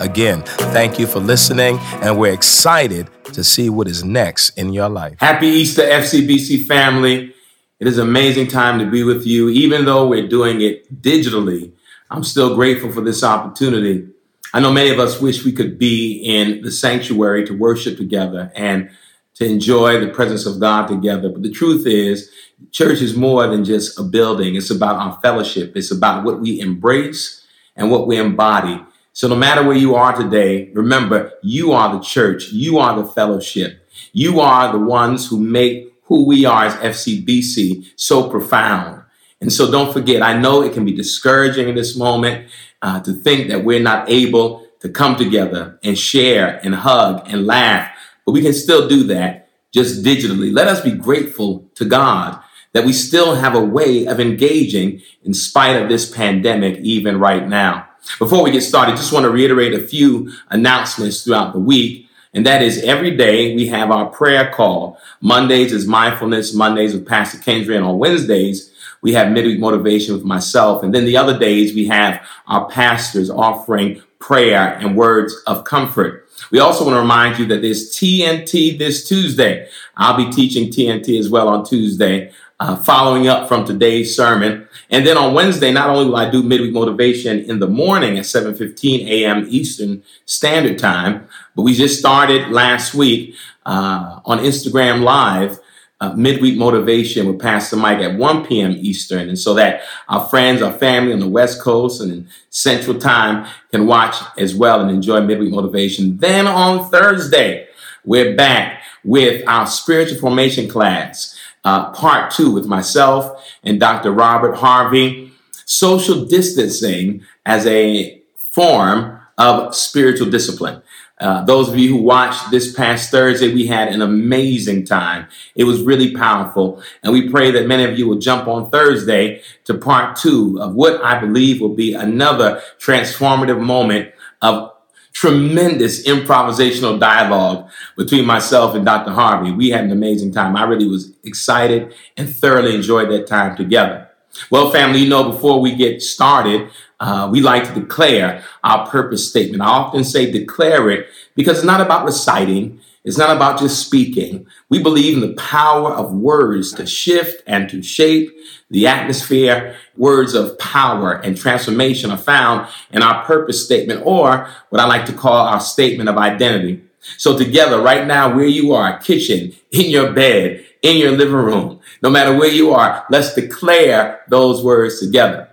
Again, thank you for listening, and we're excited to see what is next in your life. Happy Easter, FCBC family. It is an amazing time to be with you. Even though we're doing it digitally, I'm still grateful for this opportunity. I know many of us wish we could be in the sanctuary to worship together and to enjoy the presence of God together. But the truth is, church is more than just a building. It's about our fellowship. It's about what we embrace and what we embody. So no matter where you are today, remember, you are the church. You are the fellowship. You are the ones who make who we are as FCBC so profound. And so don't forget, I know it can be discouraging in this moment uh, to think that we're not able to come together and share and hug and laugh, but we can still do that just digitally. Let us be grateful to God that we still have a way of engaging in spite of this pandemic, even right now. Before we get started, just want to reiterate a few announcements throughout the week. And that is every day we have our prayer call. Mondays is mindfulness. Mondays with Pastor Kendra. And on Wednesdays, we have midweek motivation with myself. And then the other days we have our pastors offering prayer and words of comfort. We also want to remind you that there's TNT this Tuesday. I'll be teaching TNT as well on Tuesday uh, following up from today's sermon. And then on Wednesday, not only will I do midweek motivation in the morning at 7:15 a.m. Eastern Standard Time, but we just started last week uh, on Instagram Live. Uh, midweek motivation with Pastor Mike at 1 p.m. Eastern. And so that our friends, our family on the West Coast and in Central Time can watch as well and enjoy midweek motivation. Then on Thursday, we're back with our spiritual formation class uh, part two with myself and Dr. Robert Harvey. Social distancing as a form of spiritual discipline. Uh, those of you who watched this past Thursday, we had an amazing time. It was really powerful. And we pray that many of you will jump on Thursday to part two of what I believe will be another transformative moment of tremendous improvisational dialogue between myself and Dr. Harvey. We had an amazing time. I really was excited and thoroughly enjoyed that time together. Well, family, you know, before we get started, uh, we like to declare our purpose statement. I often say declare it because it's not about reciting. It's not about just speaking. We believe in the power of words to shift and to shape the atmosphere. Words of power and transformation are found in our purpose statement or what I like to call our statement of identity. So together right now, where you are, kitchen, in your bed, in your living room, no matter where you are, let's declare those words together.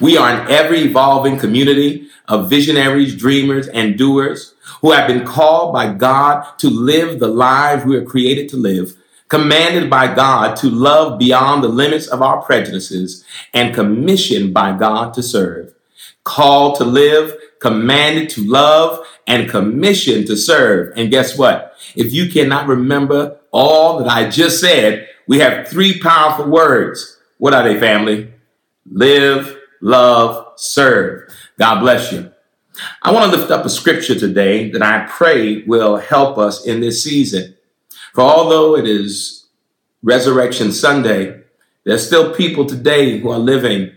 We are an ever evolving community of visionaries, dreamers, and doers who have been called by God to live the lives we are created to live, commanded by God to love beyond the limits of our prejudices, and commissioned by God to serve. Called to live, commanded to love, and commissioned to serve. And guess what? If you cannot remember all that I just said, we have three powerful words. What are they, family? Live, love, serve. God bless you. I want to lift up a scripture today that I pray will help us in this season. For although it is Resurrection Sunday, there's still people today who are living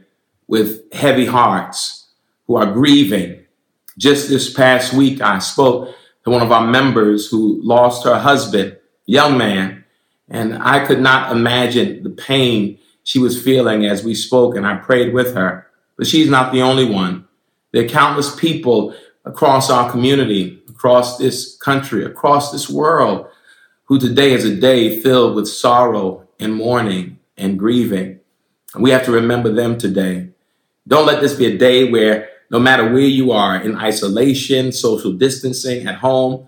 with heavy hearts, who are grieving. Just this past week, I spoke to one of our members who lost her husband, young man, and I could not imagine the pain she was feeling as we spoke, and I prayed with her. But she's not the only one. There are countless people across our community, across this country, across this world, who today is a day filled with sorrow and mourning and grieving. And we have to remember them today. Don't let this be a day where no matter where you are in isolation, social distancing, at home,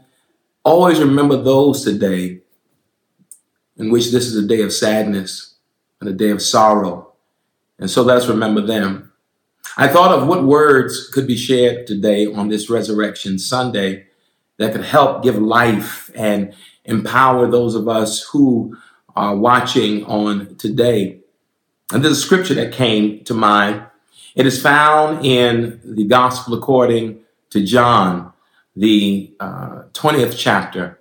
always remember those today in which this is a day of sadness and a day of sorrow. And so let's remember them. I thought of what words could be shared today on this Resurrection Sunday that could help give life and empower those of us who are watching on today. And there's a scripture that came to mind. It is found in the Gospel according to John, the uh, 20th chapter,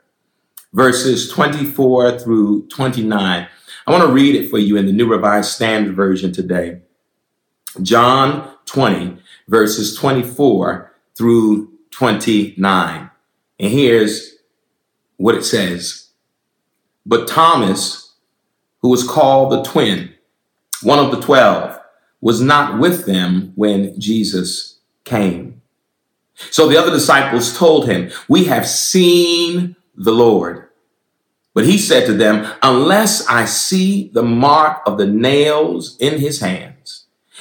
verses 24 through 29. I want to read it for you in the New Revised Standard Version today. John 20, verses 24 through 29. And here's what it says. But Thomas, who was called the twin, one of the twelve, was not with them when Jesus came. So the other disciples told him, We have seen the Lord. But he said to them, Unless I see the mark of the nails in his hands,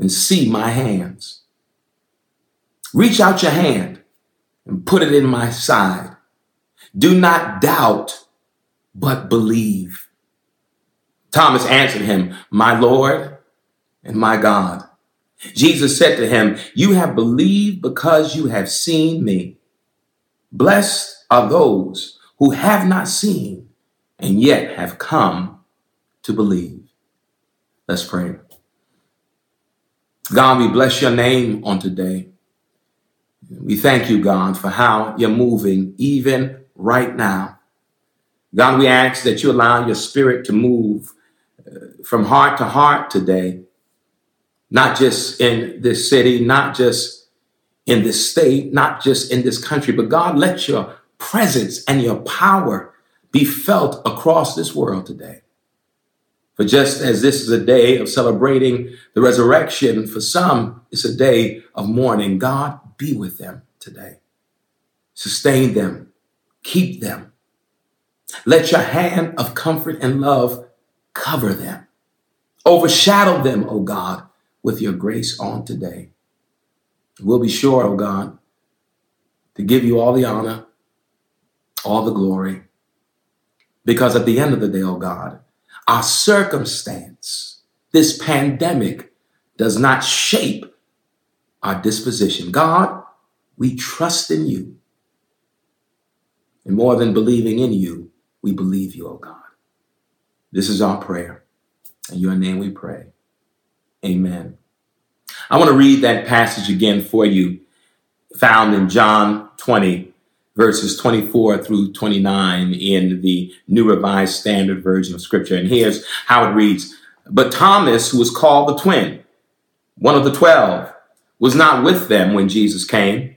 and see my hands. Reach out your hand and put it in my side. Do not doubt, but believe. Thomas answered him, My Lord and my God. Jesus said to him, You have believed because you have seen me. Blessed are those who have not seen and yet have come to believe. Let's pray. God, we bless your name on today. We thank you, God, for how you're moving even right now. God, we ask that you allow your spirit to move uh, from heart to heart today, not just in this city, not just in this state, not just in this country, but God, let your presence and your power be felt across this world today. For just as this is a day of celebrating the resurrection, for some it's a day of mourning. God, be with them today. Sustain them, keep them. Let your hand of comfort and love cover them. Overshadow them, O God, with your grace on today. We'll be sure, O God, to give you all the honor, all the glory, because at the end of the day, oh God, our circumstance, this pandemic, does not shape our disposition. God, we trust in you. And more than believing in you, we believe you, oh God. This is our prayer. In your name we pray. Amen. I want to read that passage again for you, found in John 20, verses 24 through 29 in the New Revised Standard Version of Scripture. And here's how it reads But Thomas, who was called the twin, one of the twelve, was not with them when Jesus came.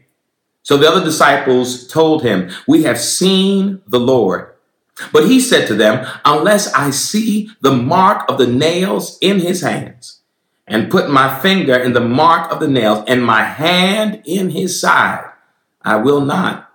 So the other disciples told him, We have seen the Lord. But he said to them, Unless I see the mark of the nails in his hands, and put my finger in the mark of the nails, and my hand in his side, I will not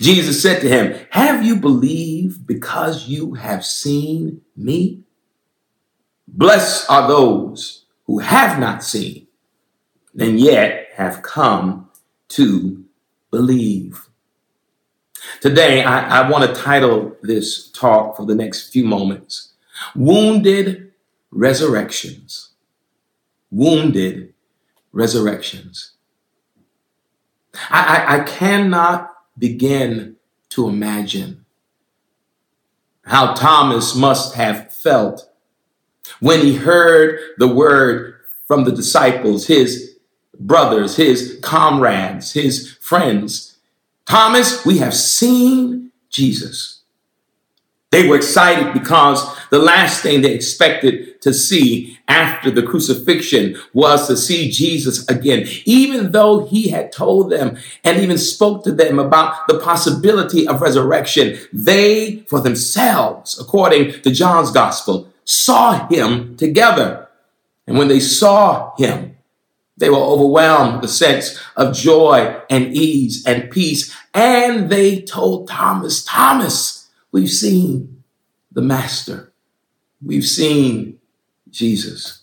Jesus said to him, Have you believed because you have seen me? Blessed are those who have not seen and yet have come to believe. Today, I, I want to title this talk for the next few moments Wounded Resurrections. Wounded Resurrections. I, I, I cannot begin to imagine how Thomas must have felt when he heard the word from the disciples, his brothers, his comrades, his friends. Thomas, we have seen Jesus. They were excited because the last thing they expected to see after the crucifixion was to see Jesus again, even though he had told them and even spoke to them about the possibility of resurrection. They, for themselves, according to John's gospel, saw him together. And when they saw him, they were overwhelmed with a sense of joy and ease and peace. And they told Thomas, Thomas, We've seen the Master. We've seen Jesus.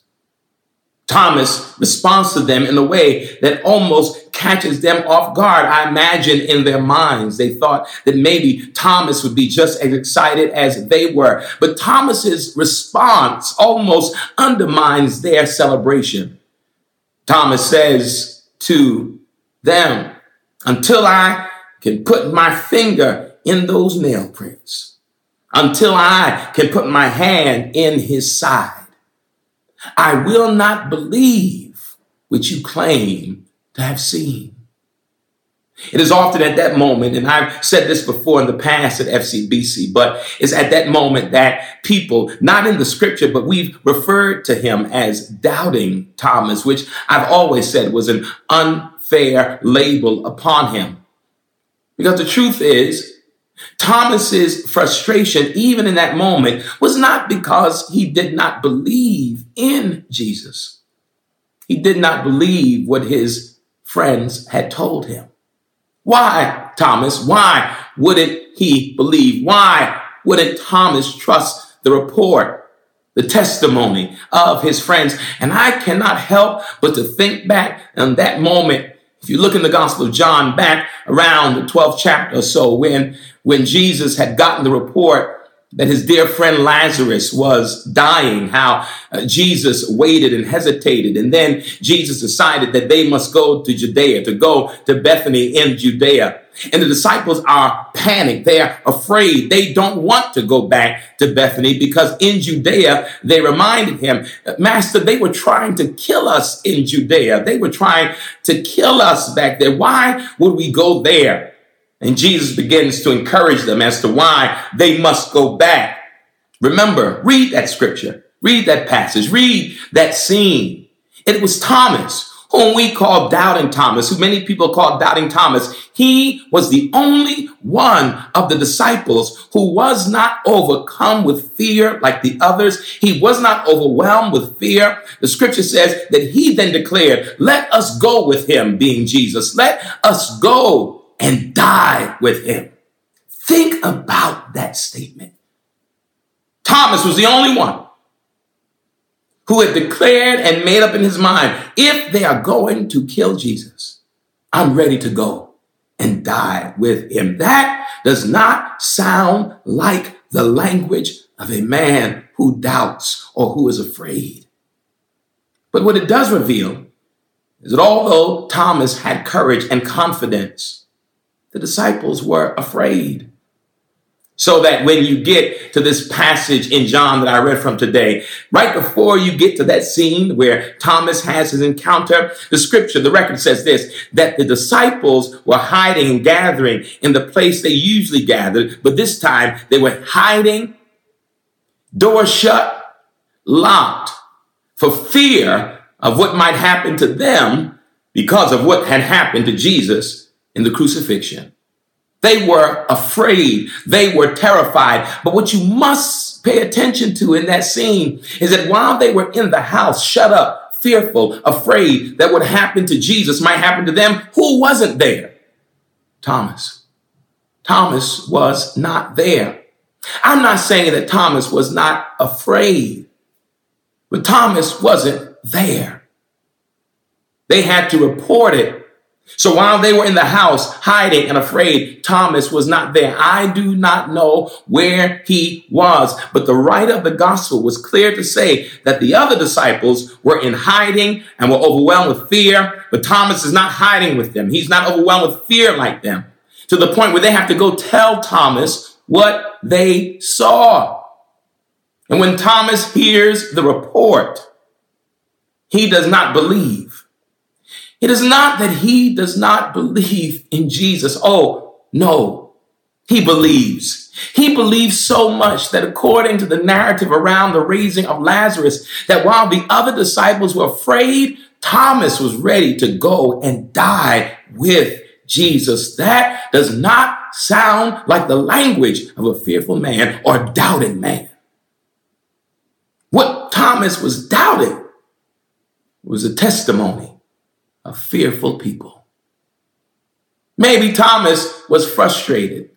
Thomas responds to them in a way that almost catches them off guard. I imagine in their minds, they thought that maybe Thomas would be just as excited as they were. But Thomas's response almost undermines their celebration. Thomas says to them, until I can put my finger in those nail prints until I can put my hand in his side. I will not believe what you claim to have seen. It is often at that moment, and I've said this before in the past at FCBC, but it's at that moment that people, not in the scripture, but we've referred to him as doubting Thomas, which I've always said was an unfair label upon him. Because the truth is, Thomas's frustration, even in that moment, was not because he did not believe in Jesus. He did not believe what his friends had told him. Why, Thomas? Why wouldn't he believe? Why wouldn't Thomas trust the report, the testimony of his friends? And I cannot help but to think back on that moment if you look in the Gospel of John back around the 12th chapter or so, when, when Jesus had gotten the report that his dear friend Lazarus was dying, how uh, Jesus waited and hesitated. And then Jesus decided that they must go to Judea, to go to Bethany in Judea. And the disciples are panicked. They are afraid. They don't want to go back to Bethany because in Judea, they reminded him, Master, they were trying to kill us in Judea. They were trying to kill us back there. Why would we go there? And Jesus begins to encourage them as to why they must go back. Remember, read that scripture, read that passage, read that scene. It was Thomas, whom we call Doubting Thomas, who many people call Doubting Thomas. He was the only one of the disciples who was not overcome with fear like the others. He was not overwhelmed with fear. The scripture says that he then declared, let us go with him, being Jesus. Let us go and die with him. Think about that statement. Thomas was the only one who had declared and made up in his mind if they are going to kill Jesus, I'm ready to go and die with him. That does not sound like the language of a man who doubts or who is afraid. But what it does reveal is that although Thomas had courage and confidence, the disciples were afraid. So that when you get to this passage in John that I read from today, right before you get to that scene where Thomas has his encounter, the scripture, the record says this, that the disciples were hiding and gathering in the place they usually gathered, but this time they were hiding, door shut, locked, for fear of what might happen to them because of what had happened to Jesus in the crucifixion. They were afraid. They were terrified. But what you must pay attention to in that scene is that while they were in the house, shut up, fearful, afraid that what happened to Jesus might happen to them, who wasn't there? Thomas. Thomas was not there. I'm not saying that Thomas was not afraid, but Thomas wasn't there. They had to report it so while they were in the house hiding and afraid, Thomas was not there. I do not know where he was, but the writer of the gospel was clear to say that the other disciples were in hiding and were overwhelmed with fear, but Thomas is not hiding with them. He's not overwhelmed with fear like them to the point where they have to go tell Thomas what they saw. And when Thomas hears the report, he does not believe. It is not that he does not believe in Jesus. Oh, no, he believes. He believes so much that according to the narrative around the raising of Lazarus, that while the other disciples were afraid, Thomas was ready to go and die with Jesus. That does not sound like the language of a fearful man or a doubting man. What Thomas was doubting was a testimony of fearful people. Maybe Thomas was frustrated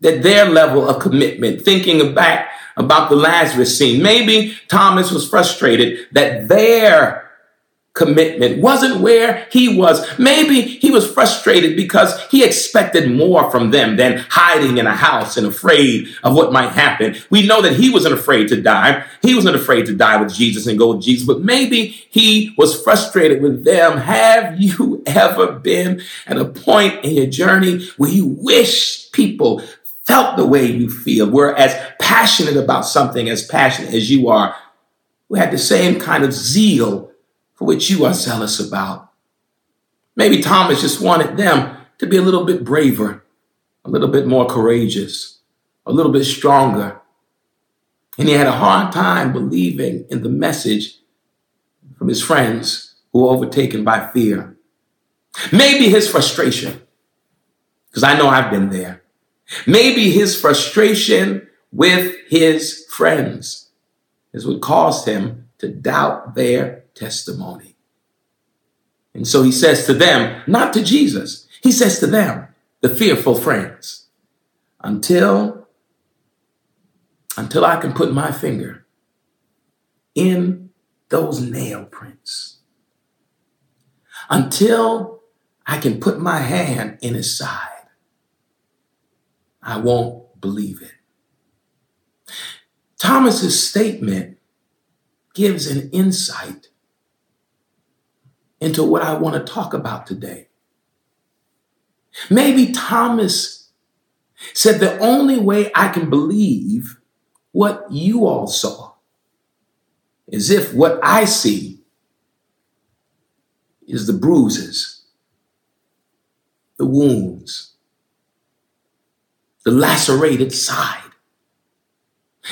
that their level of commitment, thinking back about the Lazarus scene, maybe Thomas was frustrated that their commitment wasn't where he was. Maybe he was frustrated because he expected more from them than hiding in a house and afraid of what might happen. We know that he wasn't afraid to die. He wasn't afraid to die with Jesus and go with Jesus, but maybe he was frustrated with them. Have you ever been at a point in your journey where you wish people felt the way you feel, were as passionate about something as passionate as you are, who had the same kind of zeal for which you are zealous about. Maybe Thomas just wanted them to be a little bit braver, a little bit more courageous, a little bit stronger. And he had a hard time believing in the message from his friends who were overtaken by fear. Maybe his frustration, because I know I've been there. Maybe his frustration with his friends is what caused him to doubt their testimony. And so he says to them, not to Jesus, he says to them, the fearful friends, until, until I can put my finger in those nail prints, until I can put my hand in his side, I won't believe it. Thomas's statement gives an insight into what I want to talk about today. Maybe Thomas said the only way I can believe what you all saw is if what I see is the bruises, the wounds, the lacerated side.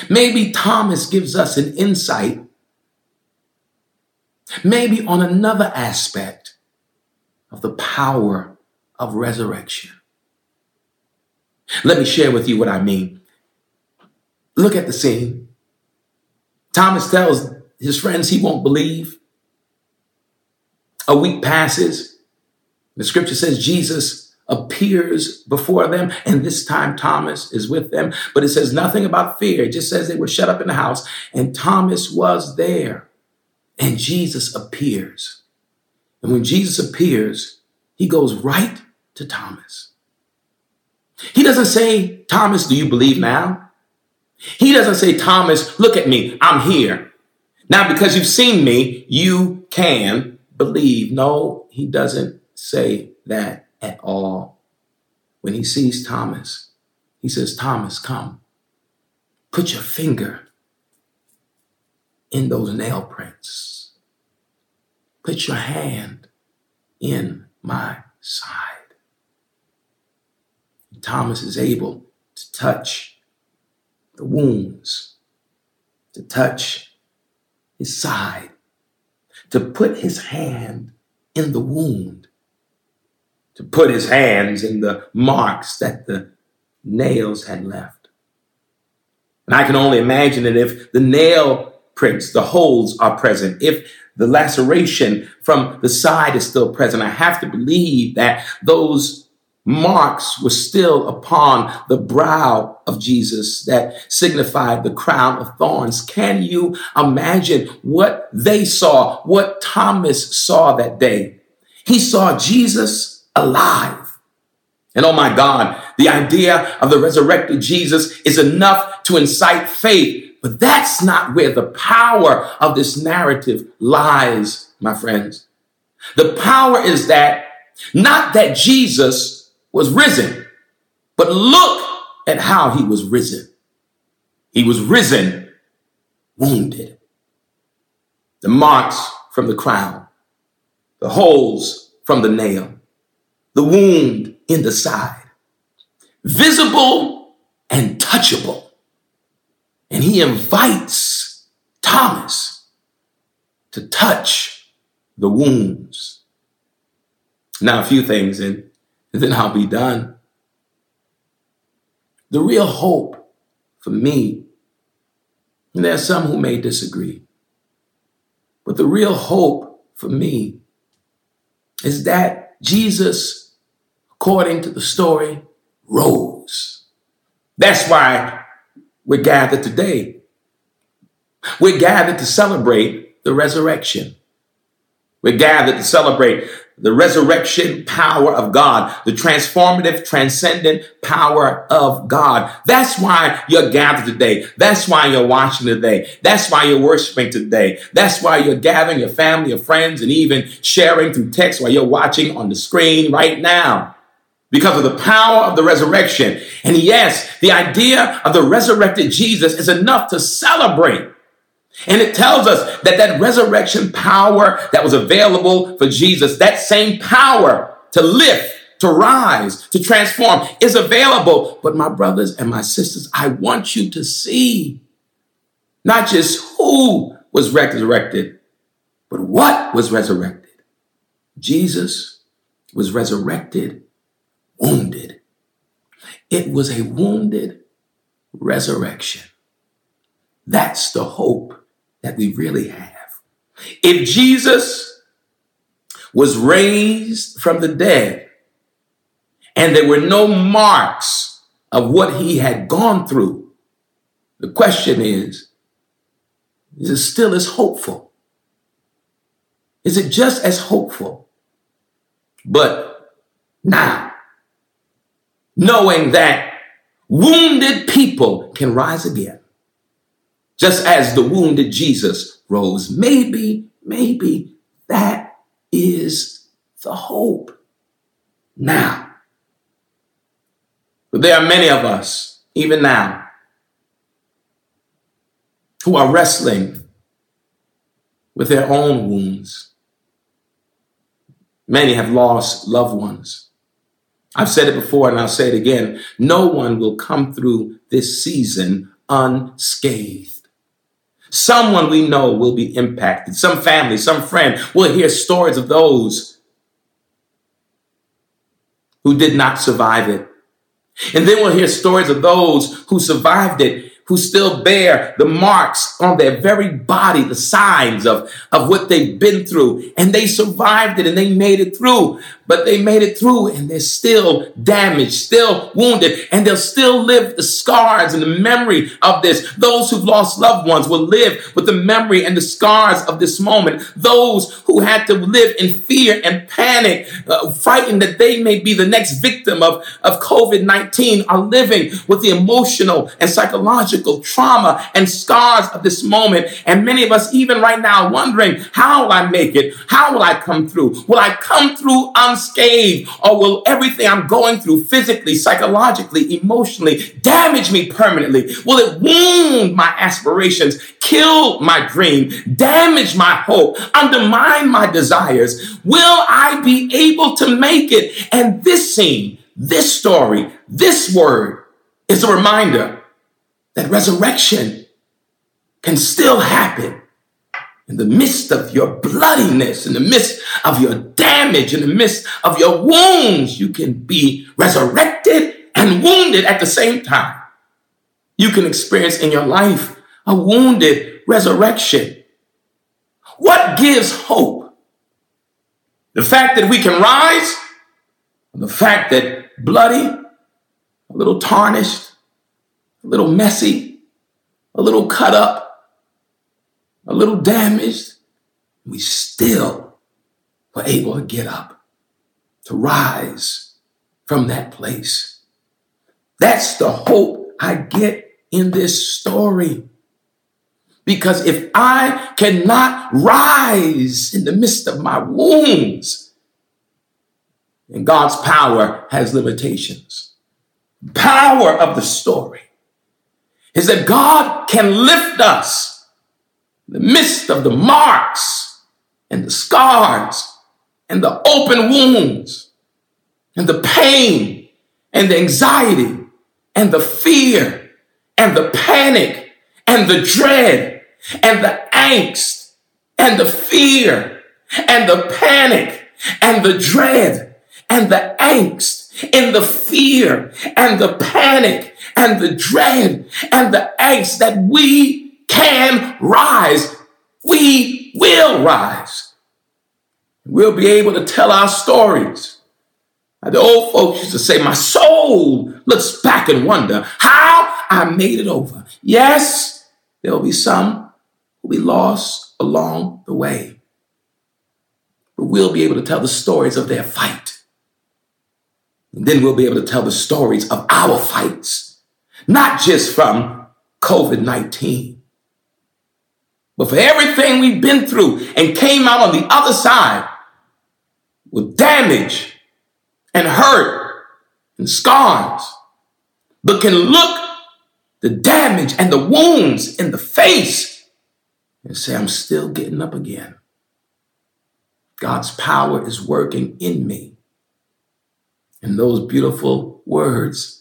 Maybe Thomas gives us an insight Maybe on another aspect of the power of resurrection. Let me share with you what I mean. Look at the scene. Thomas tells his friends he won't believe. A week passes. The scripture says Jesus appears before them, and this time Thomas is with them. But it says nothing about fear. It just says they were shut up in the house, and Thomas was there. And Jesus appears. And when Jesus appears, he goes right to Thomas. He doesn't say, Thomas, do you believe now? He doesn't say, Thomas, look at me, I'm here. Now, because you've seen me, you can believe. No, he doesn't say that at all. When he sees Thomas, he says, Thomas, come. Put your finger in those nail prints. Put your hand in my side. Thomas is able to touch the wounds, to touch his side, to put his hand in the wound, to put his hands in the marks that the nails had left. And I can only imagine that if the nail prints, the holes are present, if the laceration from the side is still present, I have to believe that those marks were still upon the brow of Jesus that signified the crown of thorns. Can you imagine what they saw, what Thomas saw that day? He saw Jesus alive. And oh my God, the idea of the resurrected Jesus is enough to incite faith but that's not where the power of this narrative lies, my friends. The power is that not that Jesus was risen, but look at how he was risen. He was risen, wounded. The marks from the crown, the holes from the nail, the wound in the side, visible and touchable. And he invites Thomas to touch the wounds. Now, a few things, and then I'll be done. The real hope for me, and there are some who may disagree, but the real hope for me is that Jesus, according to the story, rose. That's why we're gathered today. We're gathered to celebrate the resurrection. We're gathered to celebrate the resurrection power of God, the transformative, transcendent power of God. That's why you're gathered today. That's why you're watching today. That's why you're worshiping today. That's why you're gathering your family, your friends, and even sharing through text while you're watching on the screen right now. Because of the power of the resurrection. And yes, the idea of the resurrected Jesus is enough to celebrate. And it tells us that that resurrection power that was available for Jesus, that same power to lift, to rise, to transform is available. But my brothers and my sisters, I want you to see not just who was resurrected, but what was resurrected. Jesus was resurrected, wounded. It was a wounded resurrection. That's the hope that we really have. If Jesus was raised from the dead and there were no marks of what he had gone through, the question is, is it still as hopeful? Is it just as hopeful? But now, knowing that wounded people can rise again, just as the wounded Jesus rose. Maybe, maybe that is the hope now. But there are many of us, even now, who are wrestling with their own wounds. Many have lost loved ones. I've said it before and I'll say it again. No one will come through this season unscathed. Someone we know will be impacted. Some family, some friend will hear stories of those who did not survive it. And then we'll hear stories of those who survived it who still bear the marks on their very body, the signs of, of what they've been through. And they survived it and they made it through, but they made it through and they're still damaged, still wounded, and they'll still live the scars and the memory of this. Those who've lost loved ones will live with the memory and the scars of this moment. Those who had to live in fear and panic, uh, frightened that they may be the next victim of, of COVID 19, are living with the emotional and psychological physical trauma and scars of this moment. And many of us, even right now, wondering, how will I make it? How will I come through? Will I come through unscathed? Or will everything I'm going through physically, psychologically, emotionally damage me permanently? Will it wound my aspirations, kill my dream, damage my hope, undermine my desires? Will I be able to make it? And this scene, this story, this word is a reminder that resurrection can still happen in the midst of your bloodiness, in the midst of your damage, in the midst of your wounds. You can be resurrected and wounded at the same time. You can experience in your life a wounded resurrection. What gives hope? The fact that we can rise, the fact that bloody, a little tarnished, a little messy, a little cut up, a little damaged, we still were able to get up, to rise from that place. That's the hope I get in this story. Because if I cannot rise in the midst of my wounds, and God's power has limitations. Power of the story is that God can lift us in the midst of the marks and the scars and the open wounds and the pain and the anxiety and the fear and the panic and the dread and the angst and the fear and the panic and the dread and the angst in the fear and the panic and the dread and the angst that we can rise. We will rise. We'll be able to tell our stories. The old folks used to say, My soul looks back and wonder how I made it over. Yes, there'll be some who'll be lost along the way. But we'll be able to tell the stories of their fight. And then we'll be able to tell the stories of our fights, not just from COVID 19, but for everything we've been through and came out on the other side with damage and hurt and scars, but can look the damage and the wounds in the face and say, I'm still getting up again. God's power is working in me. And those beautiful words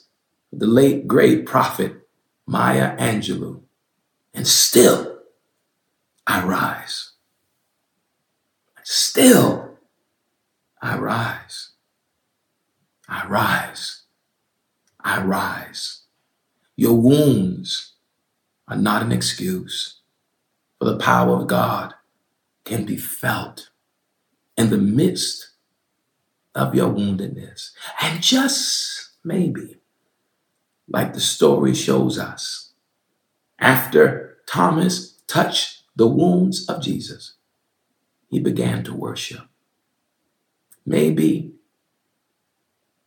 the late great prophet Maya Angelou. And still I rise. Still I rise. I rise. I rise. Your wounds are not an excuse, for the power of God can be felt in the midst of your woundedness. And just maybe, like the story shows us, after Thomas touched the wounds of Jesus, he began to worship. Maybe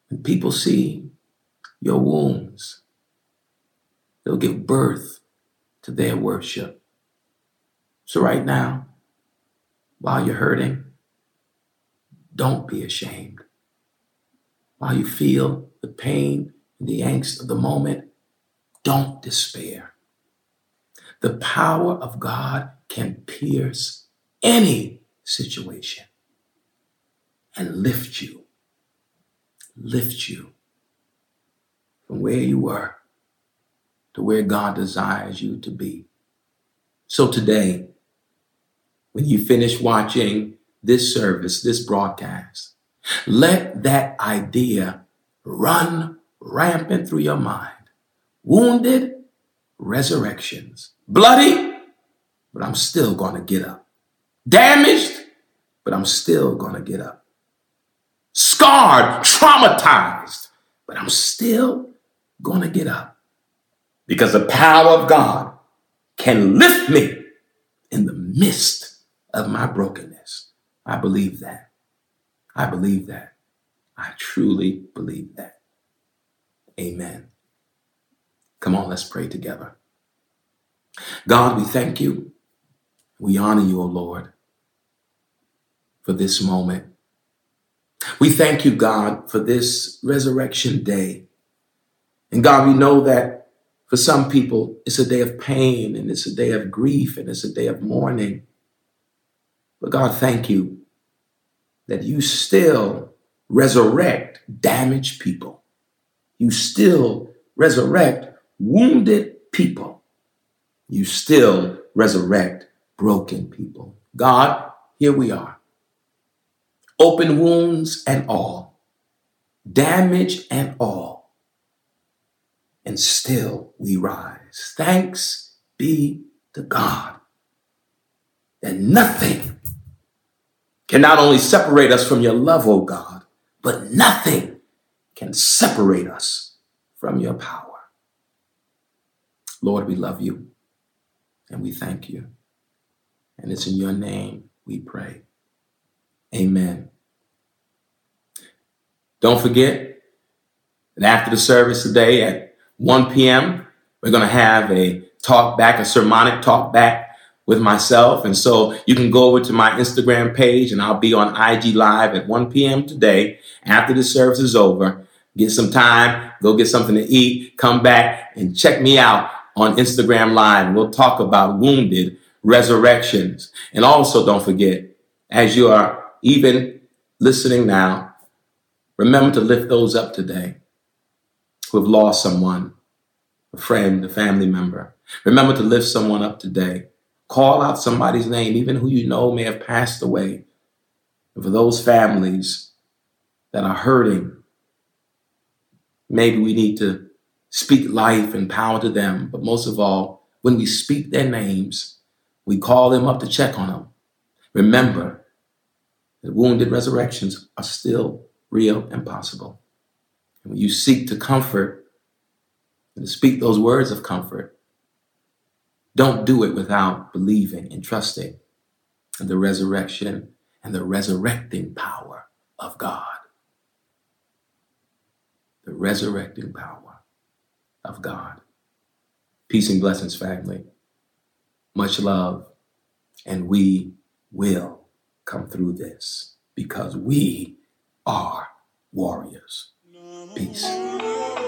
when people see your wounds, they'll give birth to their worship. So, right now, while you're hurting, don't be ashamed. While you feel the pain the angst of the moment, don't despair. The power of God can pierce any situation and lift you lift you from where you were to where God desires you to be. So today, when you finish watching this service, this broadcast, let that idea run rampant through your mind. Wounded, resurrections. Bloody, but I'm still going to get up. Damaged, but I'm still going to get up scarred, traumatized, but I'm still going to get up because the power of God can lift me in the midst of my brokenness. I believe that. I believe that. I truly believe that. Amen. Come on, let's pray together. God, we thank you. We honor you, O Lord, for this moment. We thank you, God, for this resurrection day. And God, we know that for some people, it's a day of pain and it's a day of grief and it's a day of mourning. But God, thank you that you still resurrect damaged people. You still resurrect wounded people. You still resurrect broken people. God, here we are open wounds and all, damage and all. And still we rise. Thanks be to God that nothing can not only separate us from your love, O oh God, but nothing can separate us from your power. Lord, we love you and we thank you. And it's in your name we pray. Amen. Don't forget that after the service today at 1 p.m., we're going to have a talk back, a sermonic talk back with myself. And so you can go over to my Instagram page and I'll be on IG Live at 1 p.m. today after the service is over. Get some time, go get something to eat, come back and check me out on Instagram Live. We'll talk about wounded resurrections. And also don't forget, as you are even listening now, Remember to lift those up today who have lost someone, a friend, a family member. Remember to lift someone up today. Call out somebody's name, even who you know may have passed away. And for those families that are hurting, maybe we need to speak life and power to them. But most of all, when we speak their names, we call them up to check on them. Remember that wounded resurrections are still real and possible. And when you seek to comfort and to speak those words of comfort, don't do it without believing and trusting in the resurrection and the resurrecting power of God. The resurrecting power of God. Peace and blessings, family. Much love. And we will come through this because we are warriors. Peace.